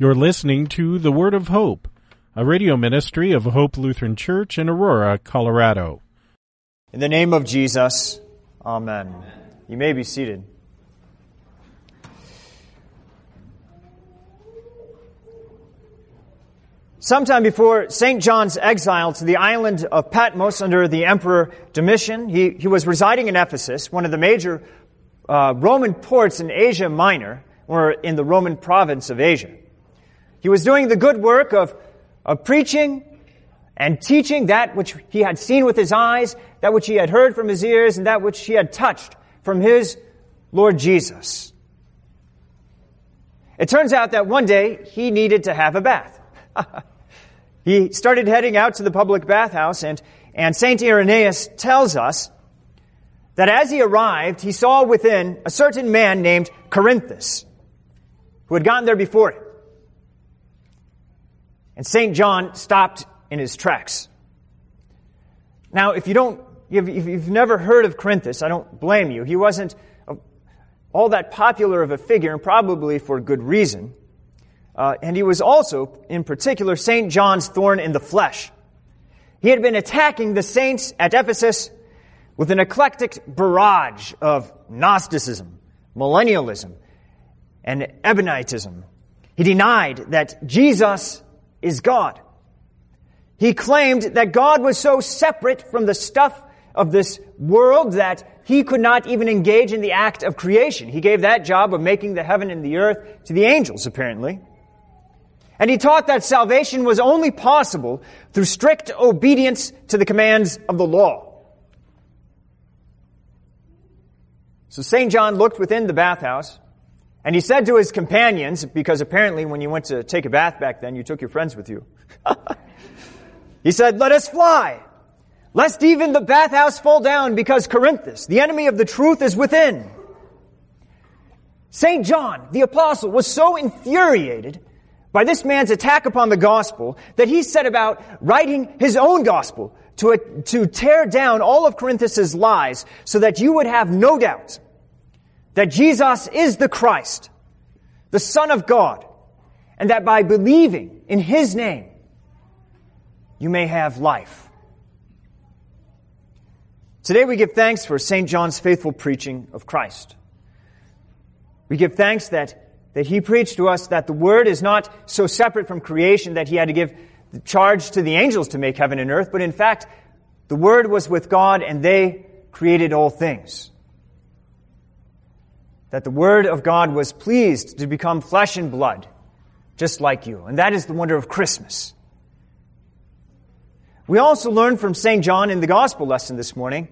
You're listening to The Word of Hope, a radio ministry of Hope Lutheran Church in Aurora, Colorado. In the name of Jesus, Amen. You may be seated. Sometime before St. John's exile to the island of Patmos under the Emperor Domitian, he, he was residing in Ephesus, one of the major uh, Roman ports in Asia Minor, or in the Roman province of Asia. He was doing the good work of, of preaching and teaching that which he had seen with his eyes, that which he had heard from his ears, and that which he had touched from his Lord Jesus. It turns out that one day he needed to have a bath. he started heading out to the public bathhouse, and, and St. Irenaeus tells us that as he arrived, he saw within a certain man named Cerinthus, who had gotten there before him. And St. John stopped in his tracks. Now, if you don't, if you've never heard of Cerinthus, I don't blame you. He wasn't all that popular of a figure, and probably for good reason. Uh, and he was also, in particular, St. John's thorn in the flesh. He had been attacking the saints at Ephesus with an eclectic barrage of Gnosticism, millennialism, and Ebionitism. He denied that Jesus is God. He claimed that God was so separate from the stuff of this world that he could not even engage in the act of creation. He gave that job of making the heaven and the earth to the angels, apparently. And he taught that salvation was only possible through strict obedience to the commands of the law. So St. John looked within the bathhouse, and he said to his companions, because apparently when you went to take a bath back then, you took your friends with you. he said, Let us fly, lest even the bathhouse fall down, because Cerinthus, the enemy of the truth, is within. St. John, the apostle, was so infuriated by this man's attack upon the gospel that he set about writing his own gospel to, to tear down all of Cerinthus's lies so that you would have no doubt that Jesus is the Christ, the Son of God, and that by believing in His name, you may have life. Today we give thanks for St. John's faithful preaching of Christ. We give thanks that, that he preached to us that the Word is not so separate from creation that he had to give the charge to the angels to make heaven and earth, but in fact, the Word was with God and they created all things. That the Word of God was pleased to become flesh and blood, just like you. And that is the wonder of Christmas. We also learned from St. John in the Gospel lesson this morning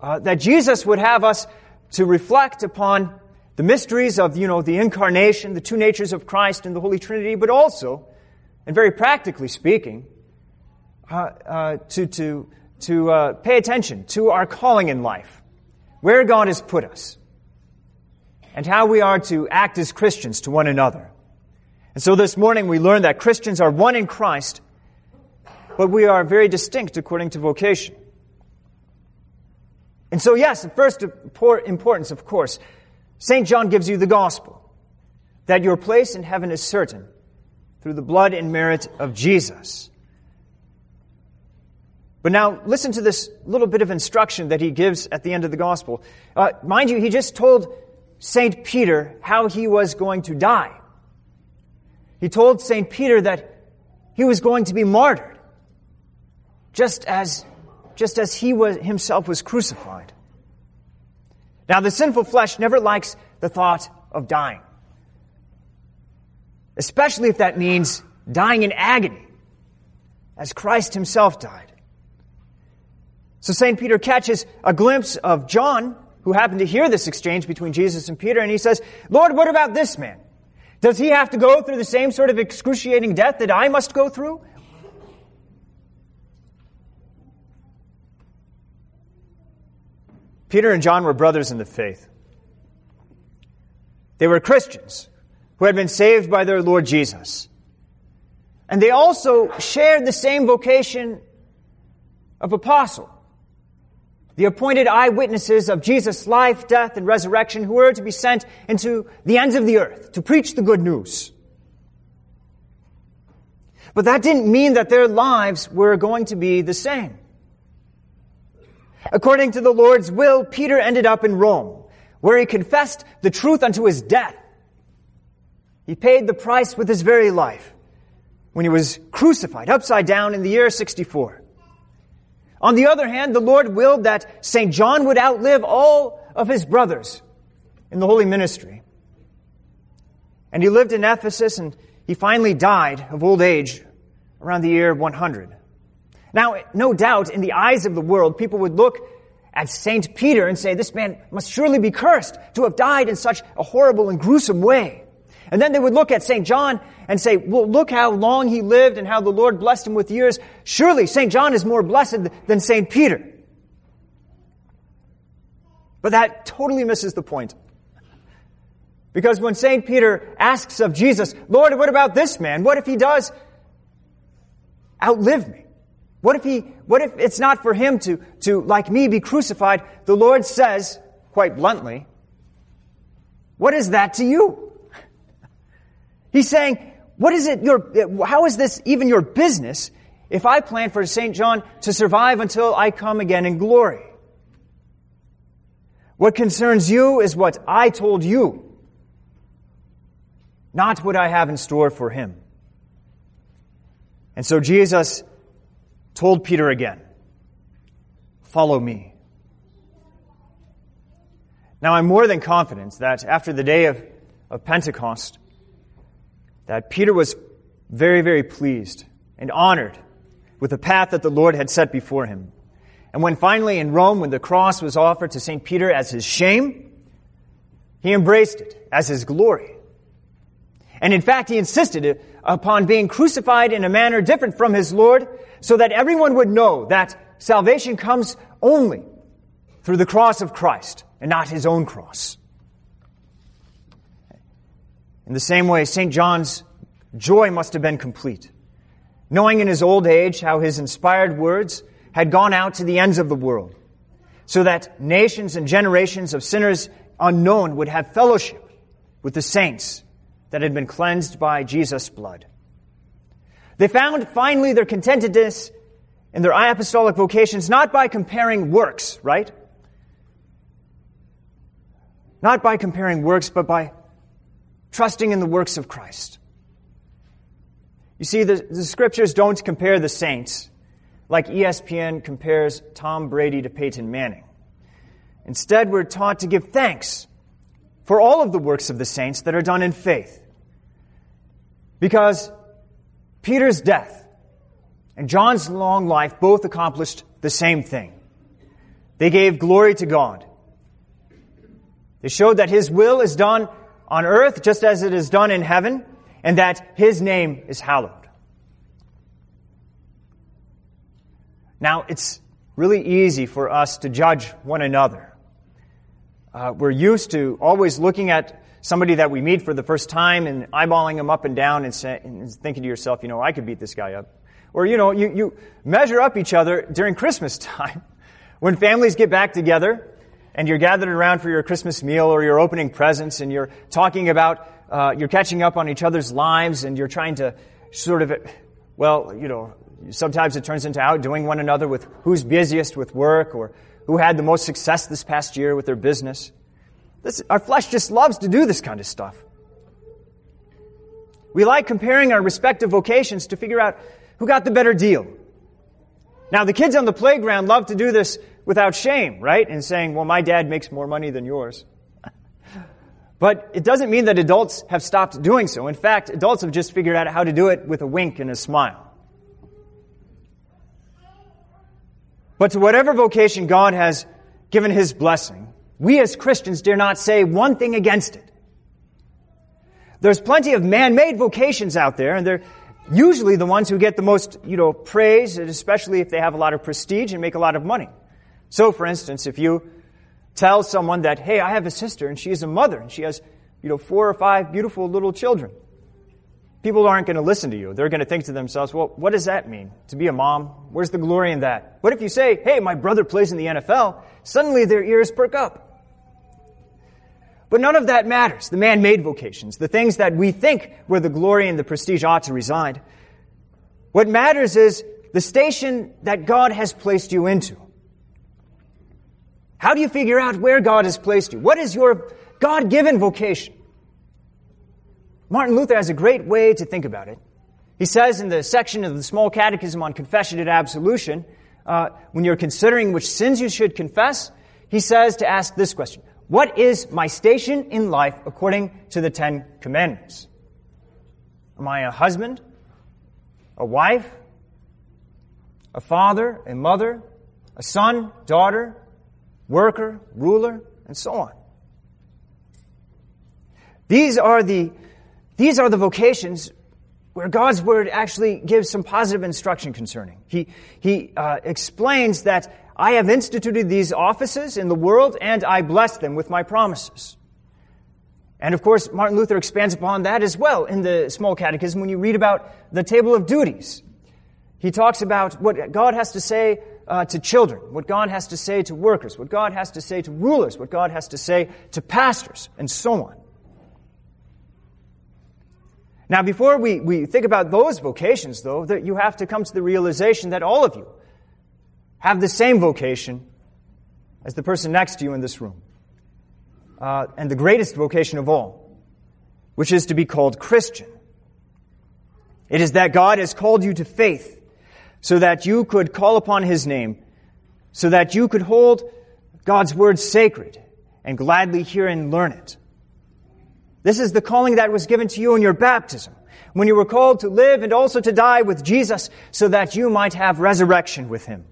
uh, that Jesus would have us to reflect upon the mysteries of, you know, the incarnation, the two natures of Christ and the Holy Trinity, but also, and very practically speaking, uh, uh, to, to to uh, pay attention to our calling in life, where God has put us, and how we are to act as Christians to one another. And so this morning we learned that Christians are one in Christ, but we are very distinct according to vocation. And so, yes, the first importance, of course, St. John gives you the gospel that your place in heaven is certain through the blood and merit of Jesus. But now listen to this little bit of instruction that he gives at the end of the gospel. Uh, mind you, he just told St. Peter how he was going to die. He told St. Peter that he was going to be martyred, just as, just as he was, himself was crucified. Now, the sinful flesh never likes the thought of dying, especially if that means dying in agony, as Christ himself died. So St. Peter catches a glimpse of John, who happened to hear this exchange between Jesus and Peter, and he says, Lord, what about this man? Does he have to go through the same sort of excruciating death that I must go through? Peter and John were brothers in the faith. They were Christians who had been saved by their Lord Jesus. And they also shared the same vocation of apostle the appointed eyewitnesses of Jesus' life, death, and resurrection who were to be sent into the ends of the earth to preach the good news. But that didn't mean that their lives were going to be the same. According to the Lord's will, Peter ended up in Rome, where he confessed the truth unto his death. He paid the price with his very life when he was crucified upside down in the year 64. On the other hand, the Lord willed that St. John would outlive all of his brothers in the holy ministry. And he lived in Ephesus and he finally died of old age around the year 100. Now, no doubt, in the eyes of the world, people would look at St. Peter and say, this man must surely be cursed to have died in such a horrible and gruesome way. And then they would look at St. John and say, well, look how long he lived and how the Lord blessed him with years. Surely St. John is more blessed than St. Peter. But that totally misses the point. Because when St. Peter asks of Jesus, Lord, what about this man? What if he does outlive me? What if he, what if it's not for him to, to, like me, be crucified? The Lord says, quite bluntly, what is that to you? He's saying, what is it your, how is this even your business if I plan for St. John to survive until I come again in glory? What concerns you is what I told you, not what I have in store for him. And so Jesus told Peter again, follow me. Now I'm more than confident that after the day of, of Pentecost, that Peter was very, very pleased and honored with the path that the Lord had set before him. And when finally in Rome, when the cross was offered to St. Peter as his shame, he embraced it as his glory. And in fact, he insisted upon being crucified in a manner different from his Lord so that everyone would know that salvation comes only through the cross of Christ and not his own cross. In the same way, St. John's joy must have been complete, knowing in his old age how his inspired words had gone out to the ends of the world, so that nations and generations of sinners unknown would have fellowship with the saints that had been cleansed by Jesus' blood. They found finally their contentedness in their apostolic vocations not by comparing works, right? Not by comparing works, but by trusting in the works of Christ. You see, the, the scriptures don't compare the saints like ESPN compares Tom Brady to Peyton Manning. Instead, we're taught to give thanks for all of the works of the saints that are done in faith. Because Peter's death and John's long life both accomplished the same thing. They gave glory to God. They showed that His will is done on earth just as it is done in heaven, and that His name is hallowed. Now, it's really easy for us to judge one another. Uh, we're used to always looking at somebody that we meet for the first time and eyeballing them up and down and, say, and thinking to yourself, you know, I could beat this guy up. Or, you know, you, you measure up each other during Christmas time. When families get back together and you're gathered around for your Christmas meal or your opening presents and you're talking about, uh, you're catching up on each other's lives and you're trying to sort of, well, you know, sometimes it turns into outdoing one another with who's busiest with work or who had the most success this past year with their business. This, our flesh just loves to do this kind of stuff. We like comparing our respective vocations to figure out who got the better deal. Now, the kids on the playground love to do this without shame, right? And saying, well, my dad makes more money than yours. but it doesn't mean that adults have stopped doing so. In fact, adults have just figured out how to do it with a wink and a smile. But to whatever vocation God has given His blessing, we as Christians dare not say one thing against it. There's plenty of man-made vocations out there, and they're usually the ones who get the most, you know, praise, especially if they have a lot of prestige and make a lot of money. So, for instance, if you tell someone that, hey, I have a sister and she is a mother and she has, you know, four or five beautiful little children, people aren't going to listen to you. They're going to think to themselves, well, what does that mean to be a mom? Where's the glory in that? But if you say, hey, my brother plays in the NFL? Suddenly their ears perk up. But none of that matters. The man-made vocations, the things that we think where the glory and the prestige ought to reside. What matters is the station that God has placed you into. How do you figure out where God has placed you? What is your God given vocation? Martin Luther has a great way to think about it. He says in the section of the Small Catechism on Confession and Absolution, uh, when you're considering which sins you should confess, he says to ask this question What is my station in life according to the Ten Commandments? Am I a husband? A wife? A father? A mother? A son? Daughter? Worker? Ruler? And so on. These are the, these are the vocations where God's word actually gives some positive instruction concerning. He, he uh, explains that I have instituted these offices in the world and I bless them with my promises. And of course, Martin Luther expands upon that as well in the Small Catechism when you read about the table of duties. He talks about what God has to say uh, to children, what God has to say to workers, what God has to say to rulers, what God has to say to pastors, and so on. Now, before we, we think about those vocations, though, that you have to come to the realization that all of you have the same vocation as the person next to you in this room. Uh, and the greatest vocation of all, which is to be called Christian. It is that God has called you to faith so that you could call upon His name, so that you could hold God's word sacred and gladly hear and learn it. This is the calling that was given to you in your baptism, when you were called to live and also to die with Jesus so that you might have resurrection with him.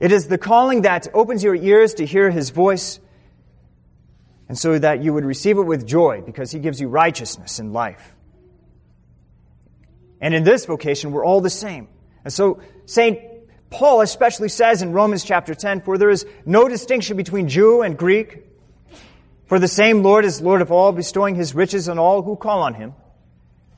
It is the calling that opens your ears to hear his voice and so that you would receive it with joy because he gives you righteousness and life. And in this vocation, we're all the same. And so St. Paul especially says in Romans chapter 10, for there is no distinction between Jew and Greek, for the same Lord is Lord of all, bestowing his riches on all who call on him.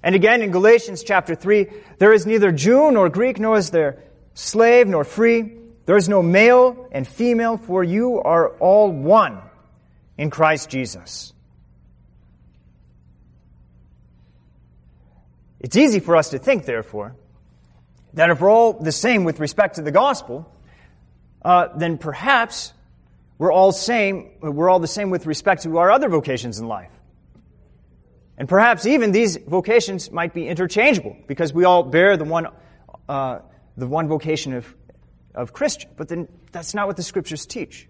And again in Galatians chapter 3, there is neither Jew nor Greek, nor is there slave nor free. There is no male and female, for you are all one in Christ Jesus. It's easy for us to think, therefore, that if we're all the same with respect to the gospel, uh, then perhaps we're all same, we're all the same with respect to our other vocations in life. And perhaps even these vocations might be interchangeable because we all bear the one, uh, the one vocation of, of Christian. But then that's not what the scriptures teach.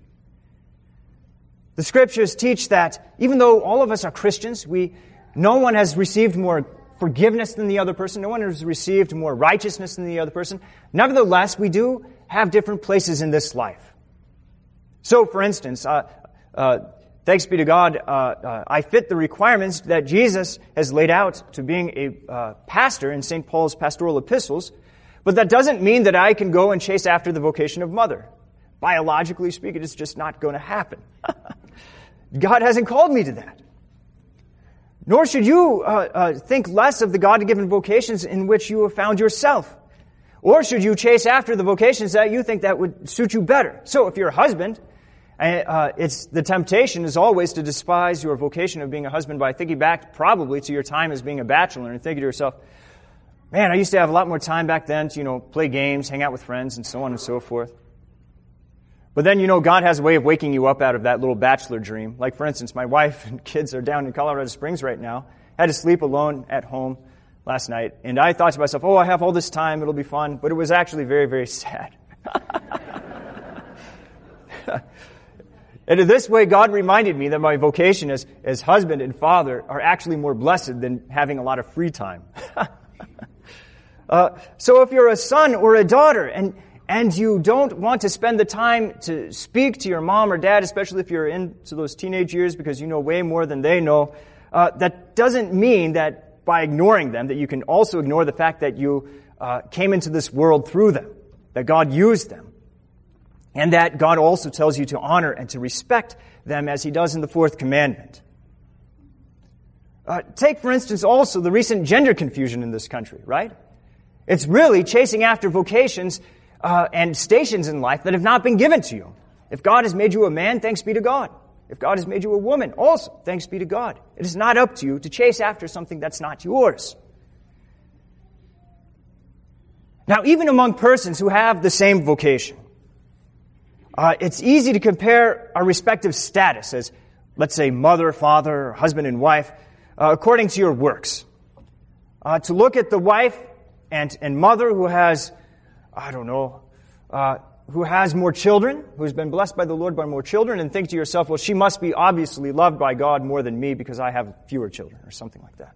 The scriptures teach that even though all of us are Christians, we, no one has received more forgiveness than the other person. No one has received more righteousness than the other person. Nevertheless, we do have different places in this life. So, for instance, uh, uh, thanks be to God, uh, uh, I fit the requirements that Jesus has laid out to being a uh, pastor in St. Paul's pastoral epistles, but that doesn't mean that I can go and chase after the vocation of mother. Biologically speaking, it's just not going to happen. God hasn't called me to that. Nor should you uh, think less of the God-given vocations in which you have found yourself. Or should you chase after the vocations that you think that would suit you better? So if you're a husband, uh, it's the temptation is always to despise your vocation of being a husband by thinking back probably to your time as being a bachelor and thinking to yourself, man, I used to have a lot more time back then to, you know, play games, hang out with friends, and so on and so forth. But then, you know, God has a way of waking you up out of that little bachelor dream. Like, for instance, my wife and kids are down in Colorado Springs right now. I had to sleep alone at home last night. And I thought to myself, oh, I have all this time, it'll be fun. But it was actually very, very sad. and in this way, God reminded me that my vocation as, as husband and father are actually more blessed than having a lot of free time. uh, so if you're a son or a daughter and, and you don't want to spend the time to speak to your mom or dad, especially if you're into those teenage years because you know way more than they know, uh, that doesn't mean that by ignoring them, that you can also ignore the fact that you uh, came into this world through them, that God used them, and that God also tells you to honor and to respect them as He does in the fourth commandment. Uh, take, for instance, also the recent gender confusion in this country, right? It's really chasing after vocations uh, and stations in life that have not been given to you. If God has made you a man, thanks be to God. If God has made you a woman, also, thanks be to God. It is not up to you to chase after something that's not yours. Now, even among persons who have the same vocation, uh, it's easy to compare our respective status as, let's say, mother, father, husband, and wife, uh, according to your works. Uh, to look at the wife and, and mother who has, I don't know, uh, who has more children, who's been blessed by the Lord by more children, and think to yourself, well, she must be obviously loved by God more than me because I have fewer children, or something like that.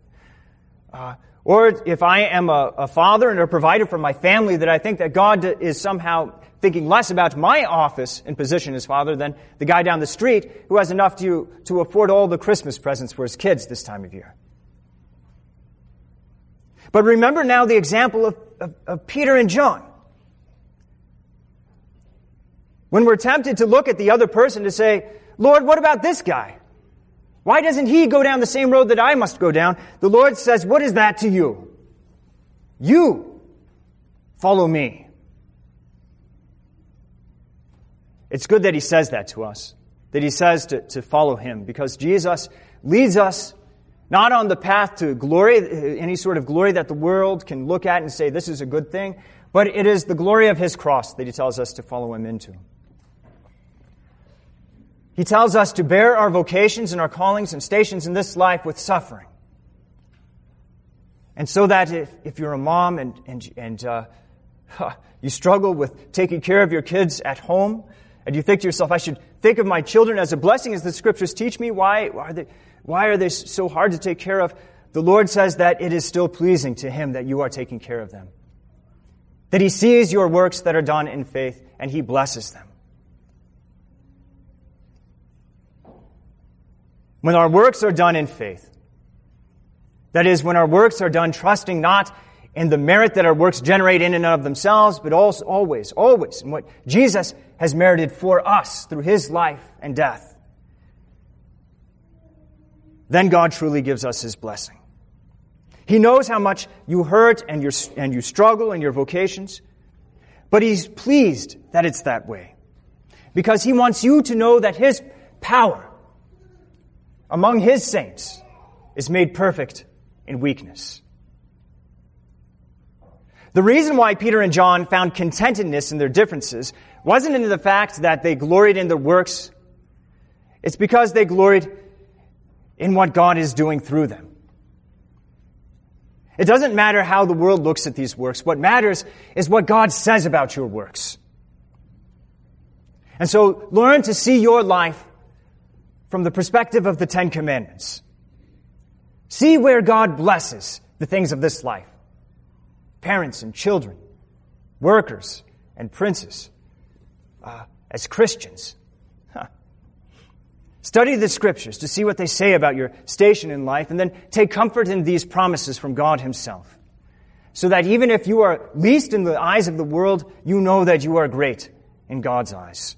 Uh, or if I am a, a, father and a provider for my family, that I think that God is somehow thinking less about my office and position as father than the guy down the street who has enough to, to afford all the Christmas presents for his kids this time of year. But remember now the example of, of, of Peter and John. When we're tempted to look at the other person to say, Lord, what about this guy? Why doesn't he go down the same road that I must go down? The Lord says, What is that to you? You follow me. It's good that he says that to us, that he says to, to follow him, because Jesus leads us not on the path to glory, any sort of glory that the world can look at and say, This is a good thing, but it is the glory of his cross that he tells us to follow him into. He tells us to bear our vocations and our callings and stations in this life with suffering. And so that if, if you're a mom and, and, and uh, you struggle with taking care of your kids at home, and you think to yourself, I should think of my children as a blessing as the scriptures teach me, why, why, are they, why are they so hard to take care of? The Lord says that it is still pleasing to Him that you are taking care of them. That He sees your works that are done in faith and He blesses them. When our works are done in faith. That is, when our works are done trusting not in the merit that our works generate in and of themselves, but also always, always in what Jesus has merited for us through his life and death. Then God truly gives us his blessing. He knows how much you hurt and, and you struggle in your vocations, but he's pleased that it's that way. Because he wants you to know that his power among his saints is made perfect in weakness. The reason why Peter and John found contentedness in their differences wasn't in the fact that they gloried in their works. It's because they gloried in what God is doing through them. It doesn't matter how the world looks at these works. What matters is what God says about your works. And so learn to see your life from the perspective of the Ten Commandments. See where God blesses the things of this life. Parents and children, workers and princes, uh, as Christians. Study the scriptures to see what they say about your station in life and then take comfort in these promises from God Himself. So that even if you are least in the eyes of the world, you know that you are great in God's eyes.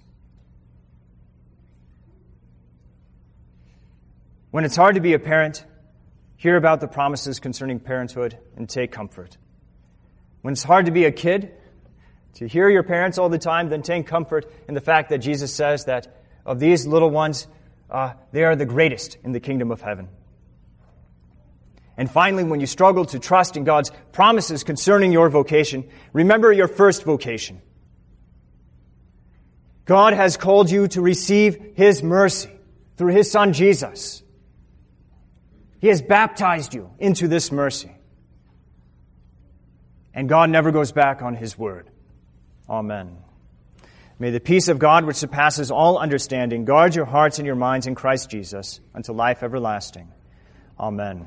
When it's hard to be a parent, hear about the promises concerning parenthood and take comfort. When it's hard to be a kid, to hear your parents all the time, then take comfort in the fact that Jesus says that of these little ones, uh, they are the greatest in the kingdom of heaven. And finally, when you struggle to trust in God's promises concerning your vocation, remember your first vocation. God has called you to receive His mercy through His Son Jesus. He has baptized you into this mercy. And God never goes back on His word. Amen. May the peace of God, which surpasses all understanding, guard your hearts and your minds in Christ Jesus unto life everlasting. Amen.